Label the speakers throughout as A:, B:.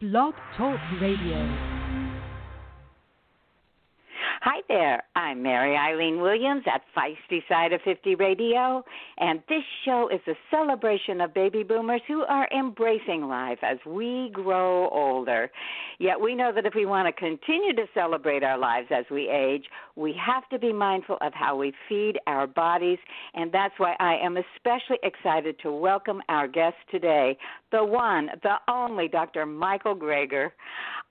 A: Blog Talk Radio.
B: There, I'm Mary Eileen Williams at Feisty Side of 50 Radio, and this show is a celebration of baby boomers who are embracing life as we grow older. Yet we know that if we want to continue to celebrate our lives as we age, we have to be mindful of how we feed our bodies, and that's why I am especially excited to welcome our guest today, the one, the only Dr. Michael Greger.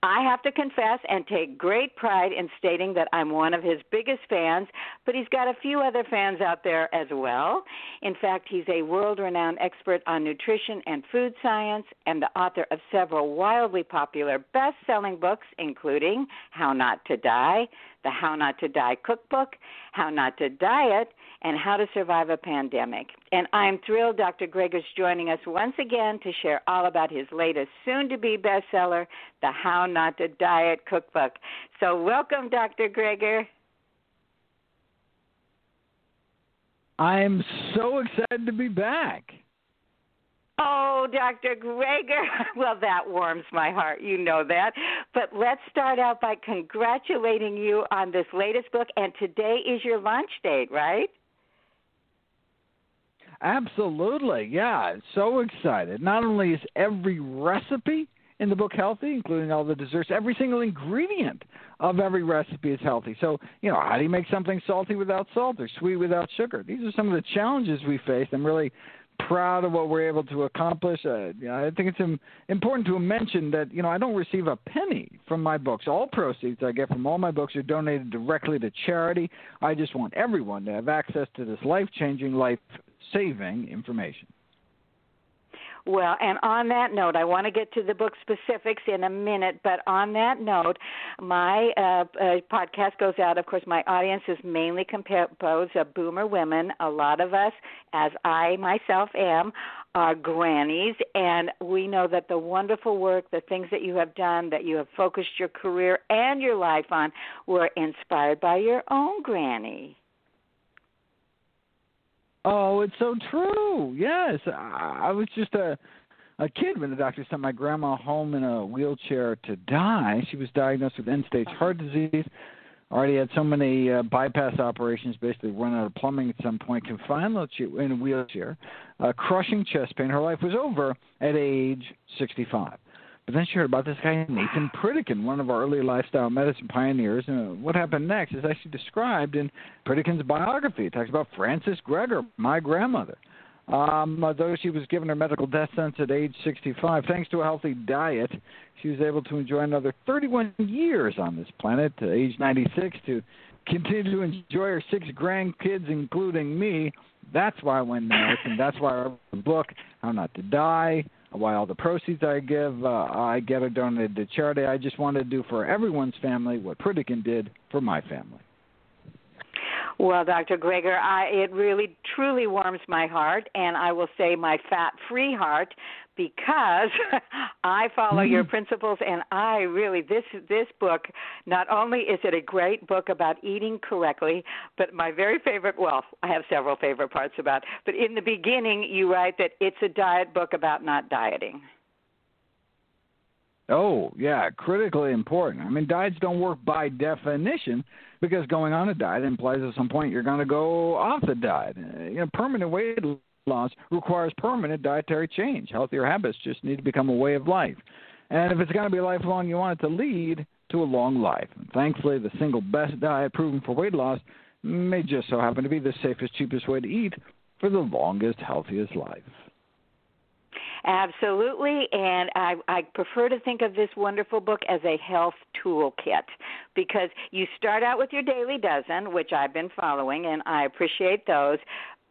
B: I have to confess and take great pride in stating that I'm one of his biggest fans, but he's got a few other fans out there as well. In fact, he's a world renowned expert on nutrition and food science and the author of several wildly popular best selling books, including How Not to Die, The How Not to Die Cookbook, How Not to Diet, and How to Survive a Pandemic. And I'm thrilled Dr. Greger is joining us once again to share all about his latest soon to be bestseller, The How Not to Diet Cookbook. So, welcome, Dr. Greger.
C: I'm so excited to be back.
B: Oh, Dr. Greger. Well, that warms my heart. You know that. But let's start out by congratulating you on this latest book. And today is your launch date, right?
C: Absolutely. Yeah. So excited. Not only is every recipe in the book healthy, including all the desserts, every single ingredient of every recipe is healthy. So, you know, how do you make something salty without salt or sweet without sugar? These are some of the challenges we face. I'm really proud of what we're able to accomplish. Uh, I think it's important to mention that you know I don't receive a penny from my books. All proceeds I get from all my books are donated directly to charity. I just want everyone to have access to this life-changing, life-saving information.
B: Well, and on that note, I want to get to the book specifics in a minute, but on that note, my uh, uh, podcast goes out. Of course, my audience is mainly composed of boomer women. A lot of us, as I myself am, are grannies, and we know that the wonderful work, the things that you have done, that you have focused your career and your life on, were inspired by your own granny.
C: Oh, it's so true. Yes, I I was just a a kid when the doctor sent my grandma home in a wheelchair to die. She was diagnosed with end-stage heart disease. Already had so many uh, bypass operations, basically run out of plumbing at some point. Confined in a wheelchair, uh, crushing chest pain. Her life was over at age 65. But then she heard about this guy, Nathan Pritikin, one of our early lifestyle medicine pioneers. And uh, what happened next is actually described in Pritikin's biography. It talks about Frances Greger, my grandmother. Um, uh, although she was given her medical death sentence at age 65, thanks to a healthy diet, she was able to enjoy another 31 years on this planet, to age 96, to continue to enjoy her six grandkids, including me. That's why I went nuts, and that's why I wrote the book, How Not to Die, why all the proceeds I give, uh, I get are donated to charity. I just wanted to do for everyone's family what Pritikin did for my family.
B: Well, Dr. Greger, I, it really truly warms my heart, and I will say my fat free heart because I follow mm-hmm. your principles and I really this this book not only is it a great book about eating correctly, but my very favorite well, I have several favorite parts about, but in the beginning you write that it's a diet book about not dieting.
C: Oh, yeah, critically important. I mean, diets don't work by definition because going on a diet implies at some point you're going to go off the diet. You know, permanent weight loss requires permanent dietary change. Healthier habits just need to become a way of life. And if it's going to be lifelong, you want it to lead to a long life. And thankfully, the single best diet proven for weight loss may just so happen to be the safest, cheapest way to eat for the longest, healthiest life.
B: Absolutely, and I, I prefer to think of this wonderful book as a health toolkit because you start out with your daily dozen, which I've been following, and I appreciate those.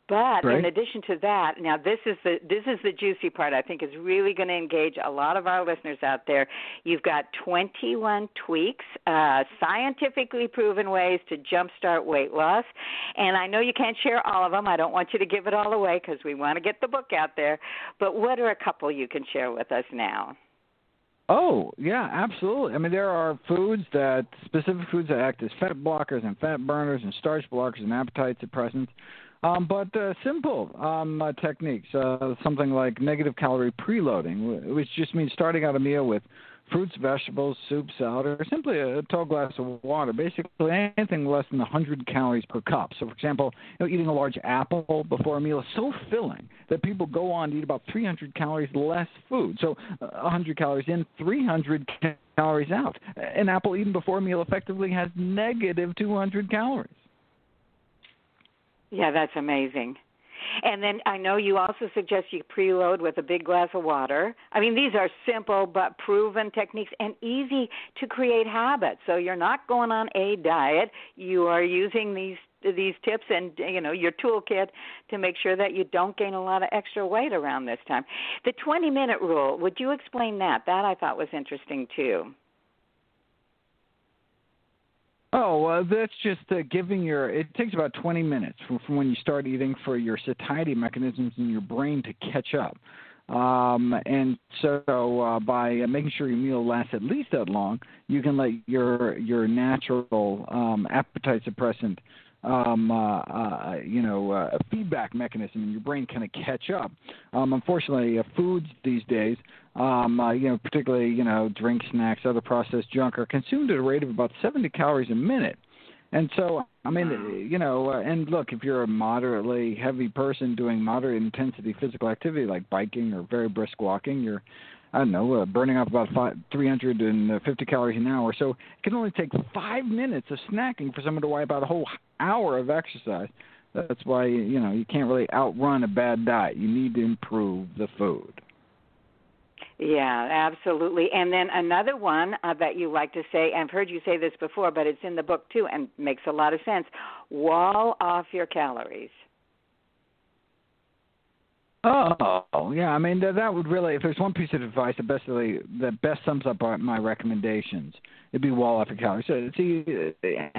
B: But
C: right.
B: in addition to that, now this is the this is the juicy part. I think is really going to engage a lot of our listeners out there. You've got 21 tweaks, uh, scientifically proven ways to jumpstart weight loss, and I know you can't share all of them. I don't want you to give it all away because we want to get the book out there. But what are a couple you can share with us now?
C: Oh, yeah, absolutely. I mean, there are foods that specific foods that act as fat blockers and fat burners and starch blockers and appetite suppressants. Um, but uh, simple um, uh, techniques, uh, something like negative calorie preloading, which just means starting out a meal with fruits, vegetables, soup, salad, or simply a tall glass of water. Basically, anything less than 100 calories per cup. So, for example, you know, eating a large apple before a meal is so filling that people go on to eat about 300 calories less food. So, uh, 100 calories in, 300 calories out. An apple eaten before a meal effectively has negative 200 calories.
B: Yeah, that's amazing. And then I know you also suggest you preload with a big glass of water. I mean, these are simple but proven techniques and easy to create habits. So you're not going on a diet. You are using these these tips and you know your toolkit to make sure that you don't gain a lot of extra weight around this time. The 20 minute rule, would you explain that? That I thought was interesting too.
C: Oh, uh, that's just uh, giving your. It takes about 20 minutes from, from when you start eating for your satiety mechanisms in your brain to catch up. Um, and so, uh, by making sure your meal lasts at least that long, you can let your your natural um, appetite suppressant um, uh, uh, you know, uh, a feedback mechanism in your brain kind of catch up. Um, unfortunately, uh, foods these days, um, uh, you know, particularly you know, drinks, snacks, other processed junk, are consumed at a rate of about 70 calories a minute. And so, I mean, you know, uh, and look, if you're a moderately heavy person doing moderate intensity physical activity like biking or very brisk walking, you're I don't know, uh, burning off about five, 350 calories an hour. So it can only take five minutes of snacking for someone to wipe out a whole hour of exercise. That's why you know you can't really outrun a bad diet. You need to improve the food.
B: Yeah, absolutely. And then another one uh, that you like to say, I've heard you say this before, but it's in the book too, and makes a lot of sense. Wall off your calories.
C: Oh, yeah. I mean, that, that would really, if there's one piece of advice that best really, that best sums up my recommendations, it'd be wall your calories. So, see,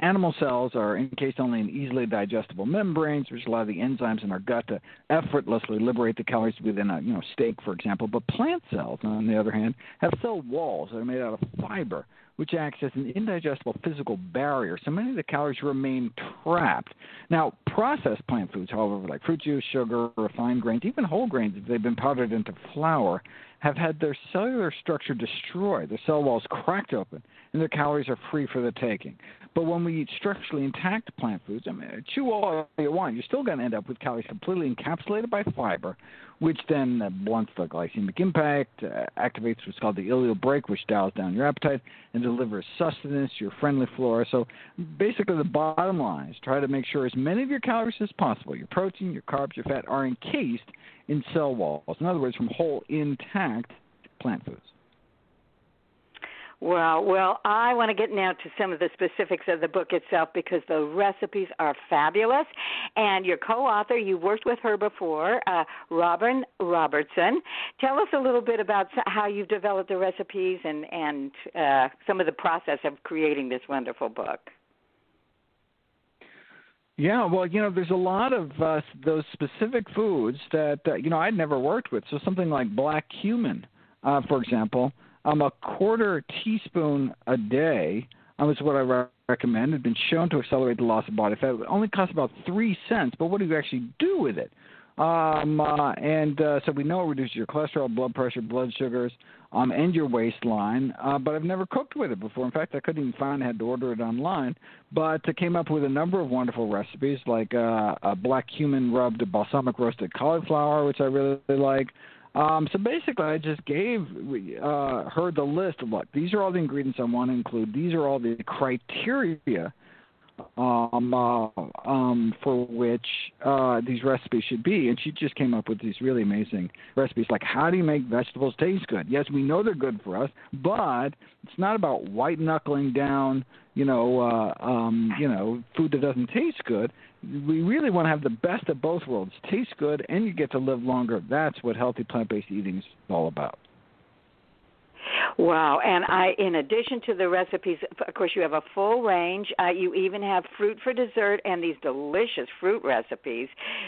C: animal cells are encased only in easily digestible membranes, which allow the enzymes in our gut to effortlessly liberate the calories within a, you know, steak, for example. But plant cells, on the other hand, have cell walls that are made out of fiber which acts as an indigestible physical barrier, so many of the calories remain trapped. Now, processed plant foods, however, like fruit juice, sugar, refined grains, even whole grains, if they've been powdered into flour, have had their cellular structure destroyed, their cell walls cracked open, and their calories are free for the taking. But when we eat structurally intact plant foods, I mean, chew all you want, you're still going to end up with calories completely encapsulated by fiber, which then blunts the glycemic impact, uh, activates what's called the ileal brake, which dials down your appetite and delivers sustenance your friendly flora. So basically, the bottom line is try to make sure as many of your calories as possible, your protein, your carbs, your fat, are encased in cell walls. In other words, from whole, intact plant foods.
B: Well, well, I want to get now to some of the specifics of the book itself because the recipes are fabulous. And your co-author, you worked with her before, uh, Robin Robertson. Tell us a little bit about how you've developed the recipes and and uh, some of the process of creating this wonderful book.
C: Yeah, well, you know, there's a lot of uh, those specific foods that uh, you know I'd never worked with. So something like black cumin, uh, for example um, a quarter teaspoon a day um, is what I re- recommend. It's been shown to accelerate the loss of body fat. It only costs about three cents, but what do you actually do with it? Um, uh, and uh, so we know it reduces your cholesterol, blood pressure, blood sugars, um, and your waistline. Uh, but I've never cooked with it before. In fact, I couldn't even find it. I had to order it online. But I came up with a number of wonderful recipes, like uh, a black cumin rubbed balsamic roasted cauliflower, which I really like. Um, so basically, I just gave uh, her the list of look, these are all the ingredients I want to include. These are all the criteria um, uh, um, for which uh, these recipes should be. And she just came up with these really amazing recipes. Like, how do you make vegetables taste good? Yes, we know they're good for us, but it's not about white knuckling down, you know, uh, um, you know, food that doesn't taste good. We really want to have the best of both worlds. Taste good, and you get to live longer. That's what healthy plant-based eating is all about.
B: Wow! And I, in addition to the recipes, of course, you have a full range. Uh, you even have fruit for dessert and these delicious fruit recipes.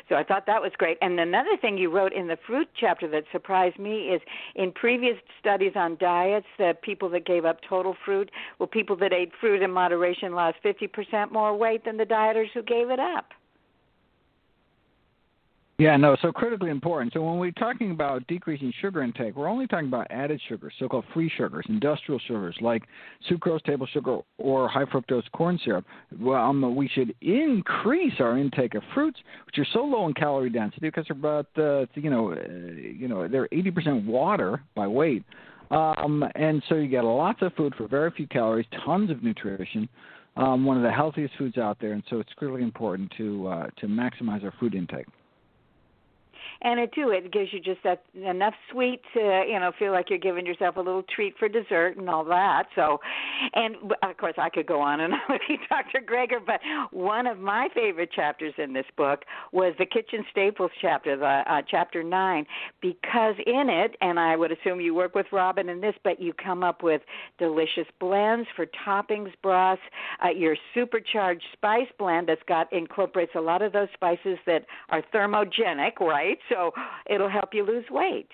B: So I thought that was great. And another thing you wrote in the fruit chapter that surprised me is in previous studies on diets, the people that gave up total fruit, well, people that ate fruit in moderation lost 50% more weight than the dieters who gave it up.
C: Yeah, no, so critically important. So when we're talking about decreasing sugar intake, we're only talking about added sugars, so-called free sugars, industrial sugars like sucrose, table sugar, or high fructose corn syrup. Well, um, we should increase our intake of fruits, which are so low in calorie density because they're about, uh, you know, uh, you know, they're 80% water by weight. Um, and so you get lots of food for very few calories, tons of nutrition. Um, one of the healthiest foods out there, and so it's critically important to uh, to maximize our food intake
B: and it too it gives you just that enough sweet to you know feel like you're giving yourself a little treat for dessert and all that. So and of course i could go on and on with you dr greger but one of my favorite chapters in this book was the kitchen staples chapter the uh, chapter 9 because in it and i would assume you work with robin in this but you come up with delicious blends for toppings broths uh, your supercharged spice blend that's got incorporates a lot of those spices that are thermogenic right so it'll help you lose weight.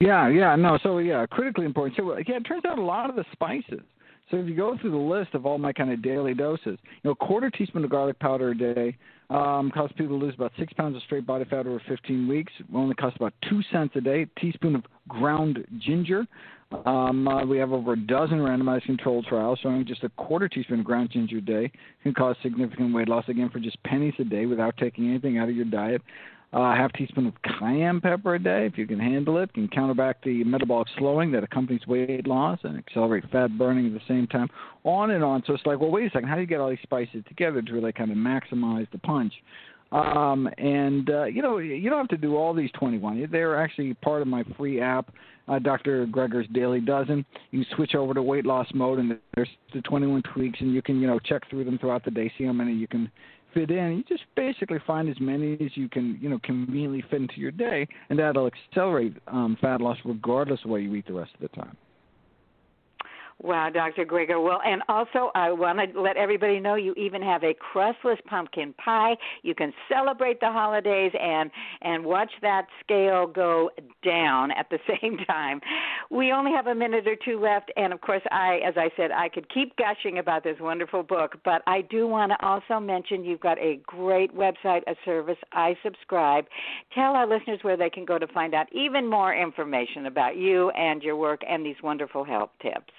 C: Yeah, yeah, no. So yeah, critically important. So yeah, it turns out a lot of the spices. So if you go through the list of all my kind of daily doses, you know, a quarter teaspoon of garlic powder a day um, causes people to lose about six pounds of straight body fat over 15 weeks. It only costs about two cents a day. A teaspoon of ground ginger. Um, uh, we have over a dozen randomized controlled trials showing just a quarter teaspoon of ground ginger a day can cause significant weight loss again for just pennies a day without taking anything out of your diet. Uh, half teaspoon of cayenne pepper a day, if you can handle it, can counterback the metabolic slowing that accompanies weight loss and accelerate fat burning at the same time. On and on. So it's like, well, wait a second, how do you get all these spices together to really kind of maximize the punch? Um, and uh, you know, you don't have to do all these 21. They're actually part of my free app, uh, Dr. Greger's Daily Dozen. You switch over to weight loss mode, and there's the 21 tweaks, and you can you know check through them throughout the day, see how many you can fit in. You just basically find as many as you can, you know, conveniently fit into your day, and that'll accelerate um, fat loss regardless of what you eat the rest of the time.
B: Wow, Dr. Greger. Well, and also I want to let everybody know you even have a crustless pumpkin pie. You can celebrate the holidays and and watch that scale go down at the same time. We only have a minute or two left, and of course, I, as I said, I could keep gushing about this wonderful book, but I do want to also mention you've got a great website, a service I subscribe. Tell our listeners where they can go to find out even more information about you and your work and these wonderful health tips.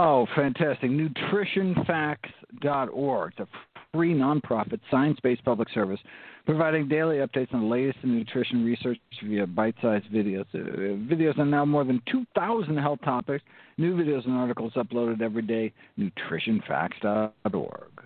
C: Oh, fantastic. NutritionFacts.org. It's a free nonprofit science based public service providing daily updates on the latest in nutrition research via bite sized videos. Uh, videos on now more than 2,000 health topics. New videos and articles uploaded every day. NutritionFacts.org.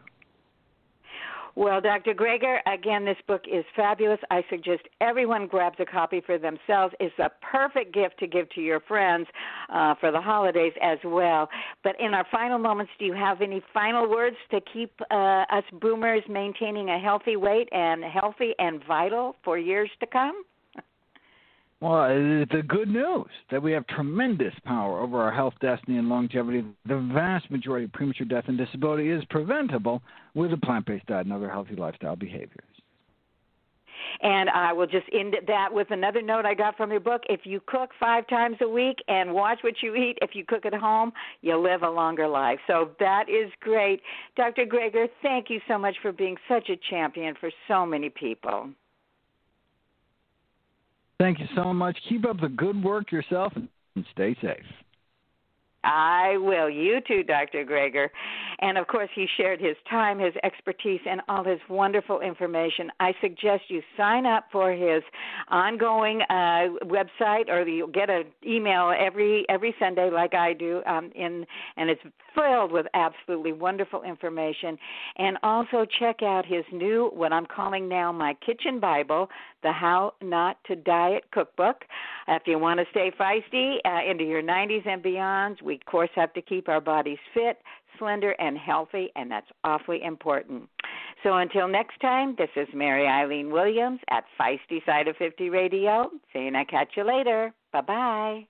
B: Well, Dr. Greger, again, this book is fabulous. I suggest everyone grabs a copy for themselves. It's a perfect gift to give to your friends uh, for the holidays as well. But in our final moments, do you have any final words to keep uh, us boomers maintaining a healthy weight and healthy and vital for years to come?
C: Well, it's a good news that we have tremendous power over our health, destiny, and longevity. The vast majority of premature death and disability is preventable with a plant based diet and other healthy lifestyle behaviors.
B: And I will just end that with another note I got from your book. If you cook five times a week and watch what you eat, if you cook at home, you'll live a longer life. So that is great. Dr. Greger, thank you so much for being such a champion for so many people.
C: Thank you so much. Keep up the good work yourself and stay safe.
B: I will. You too, Dr. Greger. And of course, he shared his time, his expertise, and all his wonderful information. I suggest you sign up for his ongoing uh, website, or you'll get an email every every Sunday, like I do. Um, in and it's filled with absolutely wonderful information. And also check out his new, what I'm calling now my kitchen Bible, the How Not to Diet Cookbook. If you want to stay feisty uh, into your 90s and beyond, we of course have to keep our bodies fit, slender, and healthy, and that's awfully important. So until next time, this is Mary Eileen Williams at Feisty Side of 50 Radio, saying I catch you later. Bye bye.